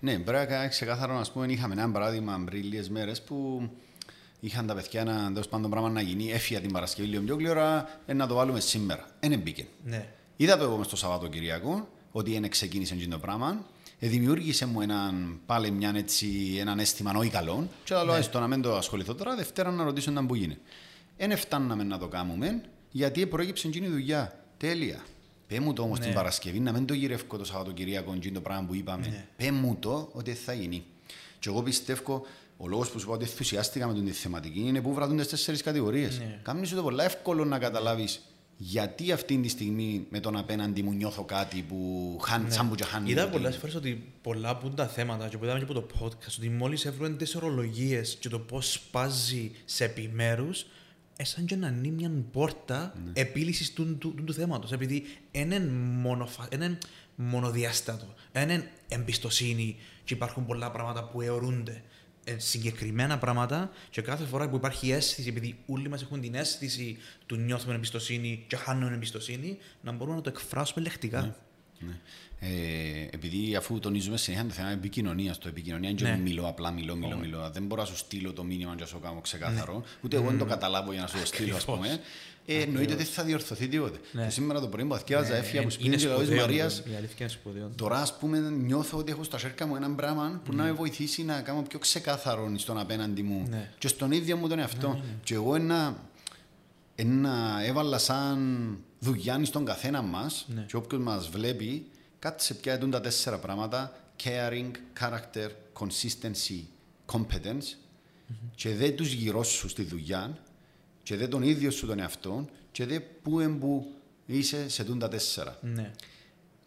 Ναι, πρέπει να ξεκάθαρο να πούμε, είχαμε ένα παράδειγμα πριν λίγες μέρες που είχαν τα παιδιά ένα τέλος πάντων πράγμα να γίνει, έφυγε την Παρασκευή λίγο πιο γλυόρα, ε, να το βάλουμε σήμερα. Δεν μπήκε. Ναι. Είδα το εγώ μες το Σαββατοκυριακό, ότι δεν ξεκίνησε εκείνο το πράγμα. Ε, δημιούργησε μου έναν, πάλι μια, έτσι, έναν αίσθημα όχι καλό και λέω, έστω να μην το ασχοληθώ τώρα, Δευτέρα να ρωτήσω να που γίνει. Δεν φτάναμε να το κάνουμε, γιατί προέκυψε εκείνη η δουλειά. Τέλεια. Πέ μου το όμως Ναι. την Παρασκευή, να μην το γυρεύω το Σαββατοκυριακό, εκείνο το πράγμα που είπαμε. Ναι. Πέ μου το ότι θα γίνει. Και εγώ πιστεύω, ο λόγος που σου είπα ότι ενθουσιάστηκα με την θεματική είναι που βραδούν τις τέσσερις κατηγορίες. Ναι. Κάνεις σου το πολύ εύκολο να καταλάβεις γιατί αυτή τη στιγμή με τον απέναντι μου νιώθω κάτι που χάνει, σαν που και χάνει. Είδα ότι- πολλές φορές ότι πολλά που είναι τα θέματα και που είδαμε και από το podcast ότι μόλις έβρουν τις ορολογίες και το πώς σπάζει σε επιμέρους, σαν και να ανοίγει μια πόρτα Ναι. επίλυσης του, του, του, του θέματος. Επειδή είναι, μονοφα... είναι μονοδιάστατο, είναι εμπιστοσύνη και υπάρχουν πολλά πράγματα που αιωρούνται. Ε, συγκεκριμένα πράγματα και κάθε φορά που υπάρχει αίσθηση, επειδή όλοι μας έχουν την αίσθηση του νιώθουμε εμπιστοσύνη και χάνουμε εμπιστοσύνη, να μπορούμε να το εκφράσουμε λεκτικά. Ναι. Ε, επειδή αφού τονίζουμε συνέχεια το θέμα επικοινωνίας, το επικοινωνία είναι και Ναι. μιλώ απλά, μιλώ, μιλώ, μιλώ. Δεν μπορώ να σου στείλω το μήνυμα και να σου το κάνω ξεκάθαρο, ούτε εγώ δεν το καταλάβω για να σου το στείλω, ας Ακριβώς. πούμε. Ε, εννοείται ότι θα διορθωθεί τίποτε. Ναι. Και σήμερα το πρωί που αθιάζα, έφυγα από είναι σπίτι και λέω σπουδαίο, Μαρίας, Η αλήθεια είναι σπουδαίο. Τώρα, ας πούμε, νιώθω ότι έχω στα σέρκα μου ένα πράγμα που να με βοηθήσει να κάνω πιο ξεκάθαρο στον απέναντι μου Ναι. και στον ίδιο μου τον εαυτό. Και εγώ ένα, ένα έβαλα σαν δουλειά στον καθένα μας Ναι. και όποιος μας βλέπει, κάτσε πια εντούν τα τέσσερα πράγματα: caring, character, consistency, competence. Και δε τους γύρω σου στη δουλειά, και δε τον ίδιο σου τον εαυτό, και δε πού εμπού είσαι σε τούν τα τέσσερα. Ναι.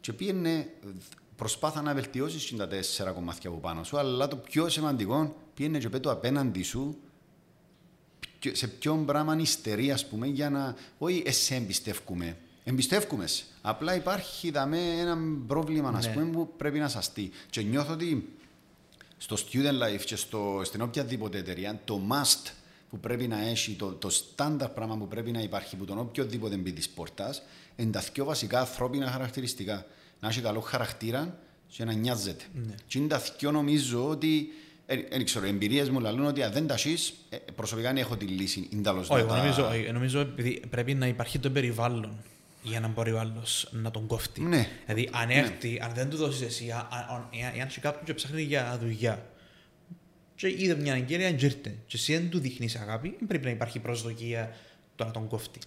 Και πήγαινε, προσπάθα να βελτιώσεις τα τέσσερα κομμάτια από πάνω σου, αλλά το πιο σημαντικό πήγαινε και πέτω απέναντι σου ποιο- σε ποιον πράγμα υστερεί, ας πούμε, για να. Όχι, εσύ εμπιστεύκουμε. Εμπιστεύκουμες. σε. Απλά υπάρχει δαμέ ένα πρόβλημα, ας Ναι. πούμε, που πρέπει να σαστεί. Και νιώθω ότι στο student life και στο, στην οποιαδήποτε εταιρεία, το must που πρέπει να έχει, το, το standard πράγμα που πρέπει να υπάρχει που τον οποιοδήποτε μπει της πόρτας, είναι τα πιο βασικά ανθρώπινα χαρακτηριστικά. Να έχει καλό χαρακτήρα και να νοιάζεται. Ναι. Και είναι τα πιο νομίζω ότι. Δεν ξέρω, οι εμπειρίες μου λαλούν ότι αν δεν τα έχει, προσωπικά δεν έχω τη λύση. Είναι τέλος Όχι, να εγώ τα- νομίζω, όχι, νομίζω επειδή πρέπει να υπάρχει το περιβάλλον για να μπορεί ο άλλος να τον κόφτει. Ναι. Δηλαδή, αν έρθει, αν δεν του δώσεις εσύ, αν- αν- εάν εάν σου κάποιον και ψάχνει για δουλειά, και είδε μια εγκαίρεια, και ήρθε, και εσύ δεν του δείχνεις αγάπη, δεν πρέπει να υπάρχει προσδοκία το να τον κόφτει.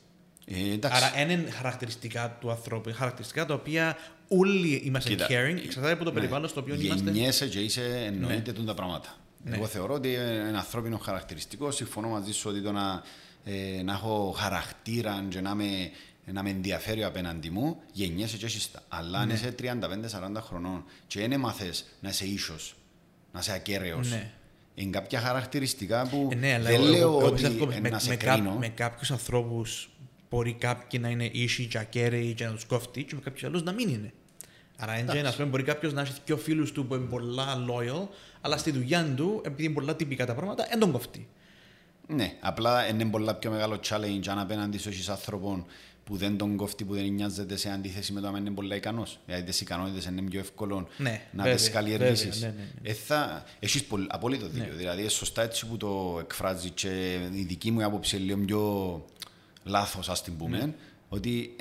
Ε, εντάξει. Άρα, είναι χαρακτηριστικά του ανθρώπου, είναι χαρακτηριστικά τα οποία όλοι είμαστε Κοίτα, caring, εξαρτάται από το Ναι. περιβάλλον στο οποίο είμαστε. Γεννιέσαι και είσαι εννοείται ναι. τα πράγματα. Ναι. Εγώ θεωρώ ότι είναι ένα ανθρώπινο χαρακτηριστικός. Συμφωνώ μαζί σου ότι το να, ε, να έχω χαρακτήρα και να με, να με ενδιαφέρει ο απέναντι μου, γεννιέσαι και έχεις τα. Αλλά αν Ναι. είσαι 35-40 χρονών και δεν έμαθες να είσαι ίσος, να είσαι ακέραιος, Ναι. είναι κάποια χαρακτηριστικά που Ε, ναι, αλλά δεν εγώ, λέω εγώ, εγώ ότι πιστεύω ε, με, να σε με, κά, κρίνω. με κάποιους ανθρώπους μπορεί κάποιοι να είναι ίσοι και ακέραιοι και να τους κόφτει, και με κάποιους άλλους να μην είναι. Άρα, έτσι, ας πούμε, μπορεί κάποιος να έχει δύο φίλους του που είναι πολλά loyal, αλλά στη δουλειά του, επειδή είναι πολλά τυπικά τα πράγματα, δεν τον κόφτει. Ναι, απλά είναι πολλά πιο μεγάλο challenge αν απέναντι σου έχεις άνθρωπον που δεν τον κόφτει, που δεν νοιάζεται σε αντίθεση με το αν είναι πολύ ικανός. Δηλαδή τις ικανότητες είναι πιο εύκολο Ναι, να βέβαια, τις καλλιεργήσεις. βέβαια, ναι, ναι, ναι. Ε, θα... Έχεις πολύ, απόλυτο δίκιο. Δηλαδή, ε, σωστά έτσι που το εκφράζει και η δική μου άποψη είναι λίγο πιο λάθος, ας την πούμε, Ναι. ότι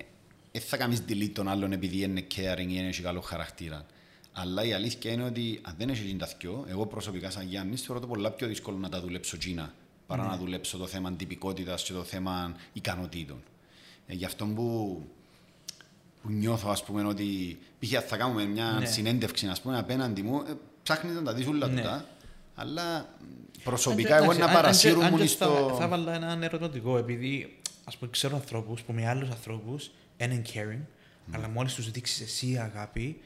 δεν θα κάνεις delete τον άλλον επειδή είναι caring ή έχει καλό χαρακτήρα. Αλλά η αλήθεια είναι ότι αν δεν έχει γίνει τα δυο, εγώ προσωπικά σαν Γιάννης θεωρώ το πολλά πιο δύσκολο να τα δουλέψω Τζίνα παρά Ναι. να δουλέψω το θέμα τυπικότητας και το θέμα ικανοτήτων. Ε, γι' αυτό που που νιώθω ας πούμε ότι π.χ. θα κάνουμε μια Ναι. συνέντευξη ας πούμε απέναντι μου ε, ψάχνεις να τα δεις όλα Ναι. τούτα αλλά προσωπικά Αν και- εγώ εντάξει, να αν- αν και- παρασύρω αν μου και στο... Θα, θα βάλω έναν ερωτηματικό, επειδή ας πούμε ξέρω ανθρώπους που με άλλους ανθρώπους είναι caring, αλλά μόλις τους δείξεις εσύ αγάπη,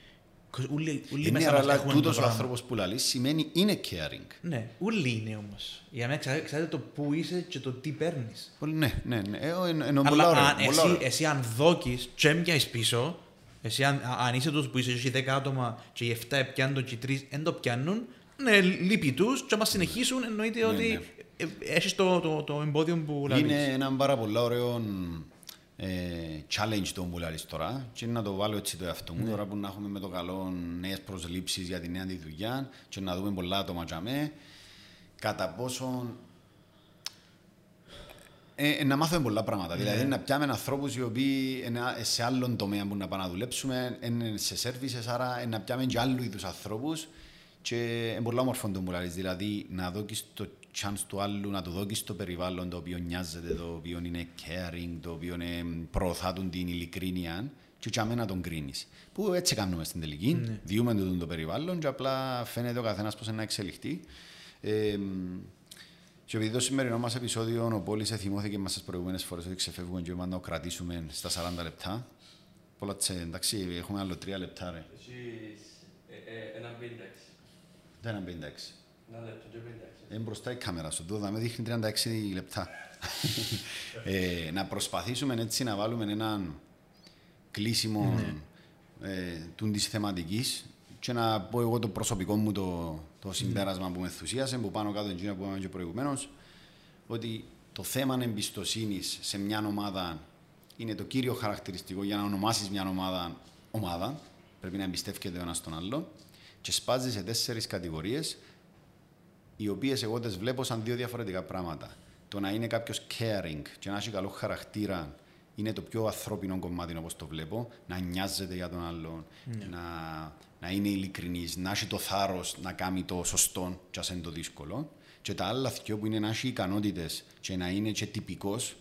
κο- όλοι, όλοι Είναι μέσα μας αλλά έχουμε τούτος το ο πράγμα. άνθρωπος που λαλείς σημαίνει είναι caring. Ναι, όλοι είναι όμως. Για μένα ξέρετε, ξέρετε το που είσαι και το τι παίρνεις. Πολύ- Ναι, ναι, ναι. Ε, εν- Ενώ πολλά Αλλά ωραία. αν, πολλά εσύ, ωραία. εσύ αν δόκεις και έμπιαεις πίσω, εσύ αν, α- αν είσαι τους που είσαι και οι 10 άτομα και οι 7 πιάνουν το και οι 3 δεν το πιάνουν, ναι, λείπει τους και άμα συνεχίσουν εννοείται ότι ναι. ε, έχεις το, το, το εμπόδιο που λαλείς. Είναι ένα πάρα πολύ ωραίο ε, challenge το που λαλείς τώρα και να το βάλω έτσι το εαυτό Ναι. μου τώρα που να έχουμε με το καλό νέες προσλήψεις για τη νέα τη δουλειά και να δούμε πολλά άτομα για μέ κατά πόσο ε, ε, να μάθουμε πολλά πράγματα. Ναι. Δηλαδή να πιάμε ανθρώπους οι οποίοι είναι σε άλλον τομέα που να πάνε να δουλέψουμε, είναι σε services, άρα ε, να πιάμε και άλλου είδους ανθρώπους και είναι πολύ όμορφο το που λαλείς. Δηλαδή να δώκεις το chance του άλλου, να του δώκεις το περιβάλλον το οποίο νοιάζεται, το οποίο είναι caring, το οποίο είναι, προωθά του την ειλικρίνεια και για μένα τον κρίνεις. Που έτσι κάνουμε στην τελική, Ναι. διούμε του το περιβάλλον και απλά φαίνεται ο καθένας πώς είναι να εξελιχθεί. Ε, και επειδή το σημερινό μας επεισόδιο ο Πόλης θυμώθηκε μας τις προηγούμενες φορές ότι ξεφεύγουμε και είπαμε να το κρατήσουμε στα 40 λεπτά. Πολλά τσε, εντάξει, έχουμε άλλο τρία λεπτά ρε. Έχεις ε, ε, ένα πίνταξ. Δεν είναι 56. Ένα λεπτό και πίνταξ. Είναι μπροστά η κάμερα σου, εδώ με δείχνει 36 λεπτά. ε, να προσπαθήσουμε έτσι να βάλουμε έναν κλείσιμο ε, του της θεματικής και να πω εγώ το προσωπικό μου το, το συμπέρασμα που με ενθουσίασε, που πάνω κάτω εκείνα που είπαμε και προηγουμένως, ότι το θέμα εμπιστοσύνης σε μια ομάδα είναι το κύριο χαρακτηριστικό για να ονομάσεις μια ομάδα ομάδα. Πρέπει να εμπιστεύεται ο ένας τον άλλο και σπάζεις σε τέσσερις κατηγορίες, οι οποίες εγώ τις βλέπω σαν δύο διαφορετικά πράγματα. Το να είναι κάποιος caring και να έχει καλό χαρακτήρα είναι το πιο ανθρώπινο κομμάτι όπως το βλέπω. Να νοιάζεται για τον άλλον, να, να είναι ειλικρινής, να έχει το θάρρος να κάνει το σωστό, και ας είναι το δύσκολο. Και τα άλλα δυο που είναι να έχει ικανότητες και να είναι και τυπικός,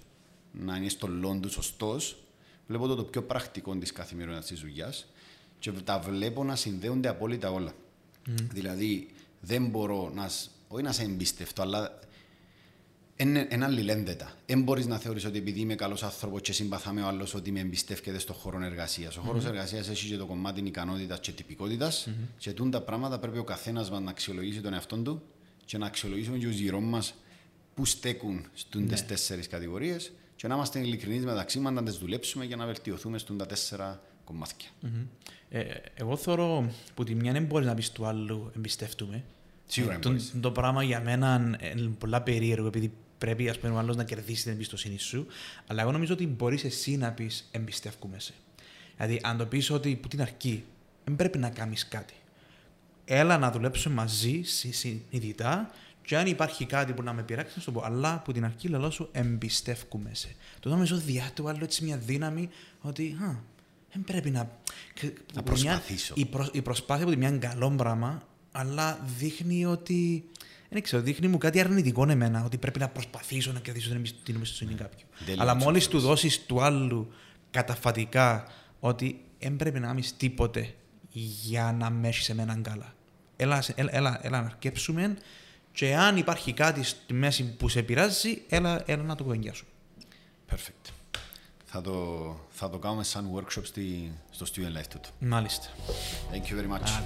να είναι στο λόν του σωστός, βλέπω το, το πιο πρακτικό της καθημερινότητας της δουλειάς και τα βλέπω να συνδέονται απόλυτα όλα. Δηλαδή, δεν μπορώ να, σ- όχι να σε εμπιστευτώ, αλλά είναι ένα αλληλένδετα. Δεν μπορείς να θεωρήσει ότι επειδή είμαι καλός άνθρωπος και συμπαθάμε ο άλλος ότι με εμπιστεύεται στον χώρο εργασίας. Ο χώρος εργασίας έχει και το κομμάτι ικανότητας και τυπικότητας. Και τούν τα πράγματα πρέπει ο καθένας μας να αξιολογήσει τον εαυτό του και να αξιολογήσουμε και τους γύρω μας που στέκουν στου Ναι. τέσσερις κατηγορίες και να είμαστε ειλικρινείς μεταξύ μας να τις δουλέψουμε για να βελτιωθούμε στου τα τέσσερα κομμάτια. Ε, εγώ θεωρώ που τη μια δεν μπορεί να πεις του άλλου εμπιστεύτομαι. Σίγουρα Ε, δεν το, μπορείς. το πράγμα για μένα είναι πολλά περίεργο επειδή πρέπει ας πούμε, ο άλλος να κερδίσει την εμπιστοσύνη σου. Αλλά εγώ νομίζω ότι μπορείς εσύ να πεις εμπιστεύκομαι σε. Δηλαδή, αν το πεις ότι που την αρχή δεν πρέπει να κάνεις κάτι. Έλα να δουλέψουμε μαζί συ- συνειδητά και αν υπάρχει κάτι που να με πειράξει, να σου το πω. Αλλά που την αρχή λέω σου εμπιστεύκουμε σε. Το νομίζω διά του άλλου έτσι μια δύναμη ότι α, δεν πρέπει να. Να που μια- προσπαθήσω. η, προ, η προσπάθεια από τη μια είναι καλό πράγμα, αλλά δείχνει ότι. Δεν ξέρω, δείχνει μου κάτι αρνητικό εμένα, ότι πρέπει να προσπαθήσω να κερδίσω την εμπισ- την εμπιστοσύνη κάποιου. Τέλειο αλλά έτσι μόλις αυτό. του δώσεις του άλλου καταφατικά ότι δεν πρέπει να κάνεις τίποτε για να με έχει εμένα καλά. Έλα, σε- έλα, έλα, έλα να αρκέψουμε και αν υπάρχει κάτι στη μέση που σε πειράζει, έλα, έλα να το κουβεντιάσουμε. Perfect θα το, θα το κάνουμε σαν workshop στη, στο Student Life Tutor. Μάλιστα. Thank you very much. Άρα.